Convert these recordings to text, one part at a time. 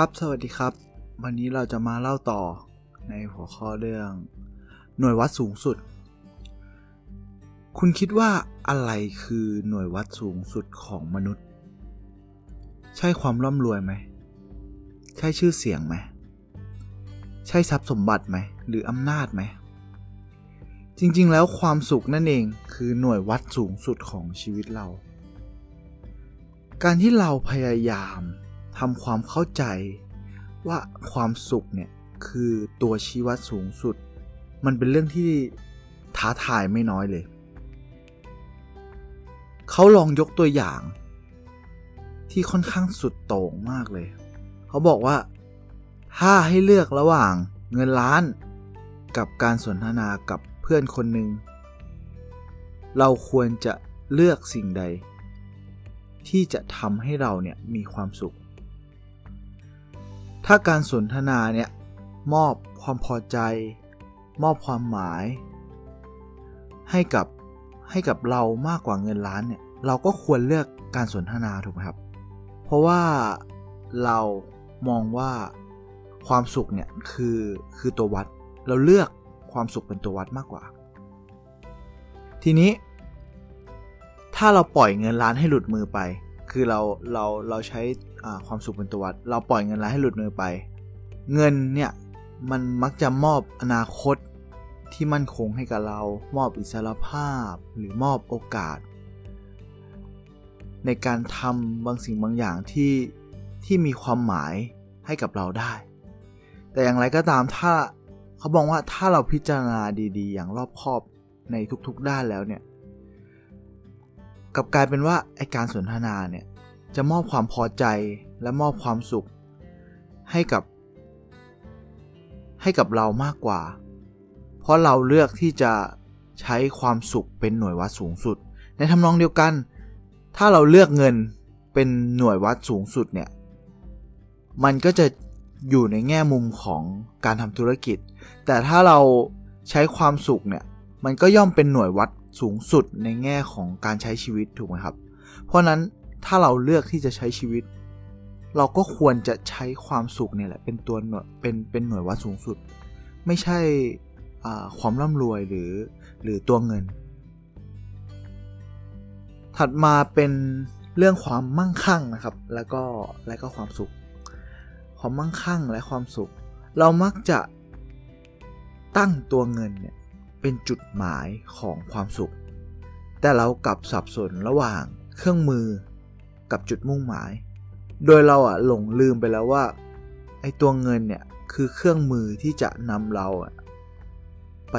ครับ สวัสดีครับ วันนี้เราจะมาเล่าต่อในหัวข้อเรื่อง หน่วยวัดสูงสุด คุณคิดว่าอะไรคือหน่วยวัดสูงสุดของมนุษย์ ใช่ความร่ำรวยไหม ใช่ชื่อเสียงไหม ใช่ทรัพย์สมบัติไหม หรืออำนาจไหม จริงๆ แล้วความสุขนั่นเองคือหน่วยวัดสูงสุดของชีวิตเรา การที่เราพยายาม ทำความเข้าใจว่าความสุขเนี่ยคือตัวชี้วัดสูงสุด มันเป็นเรื่องที่ท้าทายไม่น้อยเลย เขาลองยกตัวอย่าง ที่ค่อนข้างสุดโต่งมากเลย เขาบอกว่า ถ้าให้เลือกระหว่างเงินล้าน กับการสนทนากับเพื่อนคนหนึ่ง เราควรจะเลือกสิ่งใด ที่จะทำให้เราเนี่ยมีความสุข ถ้าการสนทนาเนี่ยมอบความพอใจ มอบความหมาย ให้กับให้กับเรามากกว่าเงินล้านเนี่ยเราก็ควรเลือกการสนทนาถูกไหมครับ เพราะว่าเรามองว่าความสุขเนี่ยคือคือตัววัด เราเลือกความสุขเป็นตัววัดมากกว่า ทีนี้ ถ้าเราปล่อยเงินล้านให้หลุดมือไป คือเราเราเราใช้ความสุขเป็นตัววัด เราปล่อยเงินล้านให้หลุดมือไป เงินเนี่ยมันมักจะมอบอนาคตที่มั่นคงให้กับเรา มอบอิสรภาพหรือมอบโอกาส ในการทำบางสิ่งบางอย่างที่ที่มีความหมายให้กับเราได้ แต่อย่างไรก็ตามถ้าเขาบอกว่าถ้าเราพิจารณาดี ๆ อย่างรอบคอบในทุกๆด้านแล้วเนี่ย กลับกลายเป็นว่าไอการสนทนาเนี่ยจะมอบความพอใจและมอบความสุข ให้กับ ให้กับเรามากกว่า เพราะเราเลือกที่จะใช้ความสุขเป็นหน่วยวัดสูงสุด ในทำนองเดียวกัน ถ้าเราเลือกเงินเป็นหน่วยวัดสูงสุดเนี่ยมันก็จะอยู่ในแง่มุมของการทำธุรกิจ แต่ถ้าเราใช้ความสุขเนี่ย มันก็ย่อมเป็นหน่วยวัด สูงสุดในแง่ของการใช้ชีวิตถูกไหมครับ เพราะนั้นถ้าเราเลือกที่จะใช้ชีวิต เราก็ควรจะใช้ความสุขเนี่ยแหละเป็นตัวหน่วยเป็นเป็นหน่วยวัดสูงสุด ไม่ใช่ความร่ำรวยหรือหรือตัวเงิน ถัดมาเป็นเรื่องความมั่งคั่งนะครับ แล้วก็และก็ความสุข ความมั่งคั่งและความสุข เรามักจะตั้งตัวเงินเนี่ย เป็นจุดหมายของความสุข แต่เรากลับสับสนระหว่างเครื่องมือกับจุดมุ่งหมาย โดยเราอะหลงลืมไปแล้วว่าไอ้ตัวเงินเนี่ยคือเครื่องมือที่จะนำเราไป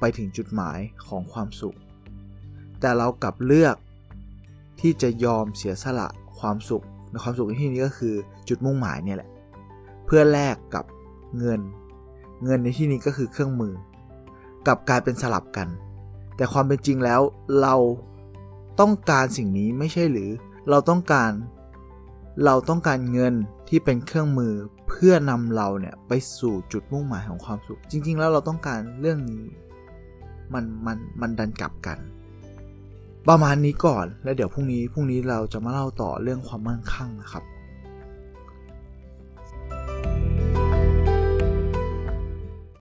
ไปถึงจุดหมายของความสุข แต่เรากลับเลือกที่จะยอมเสียสละความสุขในความสุขในที่นี้ก็คือจุดมุ่งหมายเนี่ยแหละ เพื่อแลกกับเงิน เงินในที่นี้ก็คือเครื่องมือ กับกลายเป็นสลับกัน แต่ความเป็นจริงแล้วเราต้องการสิ่งนี้ไม่ใช่หรือ เราต้องการ เราต้องการเงินที่เป็นเครื่องมือเพื่อนำเราเนี่ยไปสู่จุดมุ่งหมายของความสุข จริง ๆ แล้วเราต้องการเรื่องนี้ มันมันมันดันกลับกัน ประมาณนี้ก่อนแล้วเดี๋ยวพรุ่งนี้พรุ่งนี้เราจะมาเล่าต่อเรื่องความมั่งคั่งนะครับ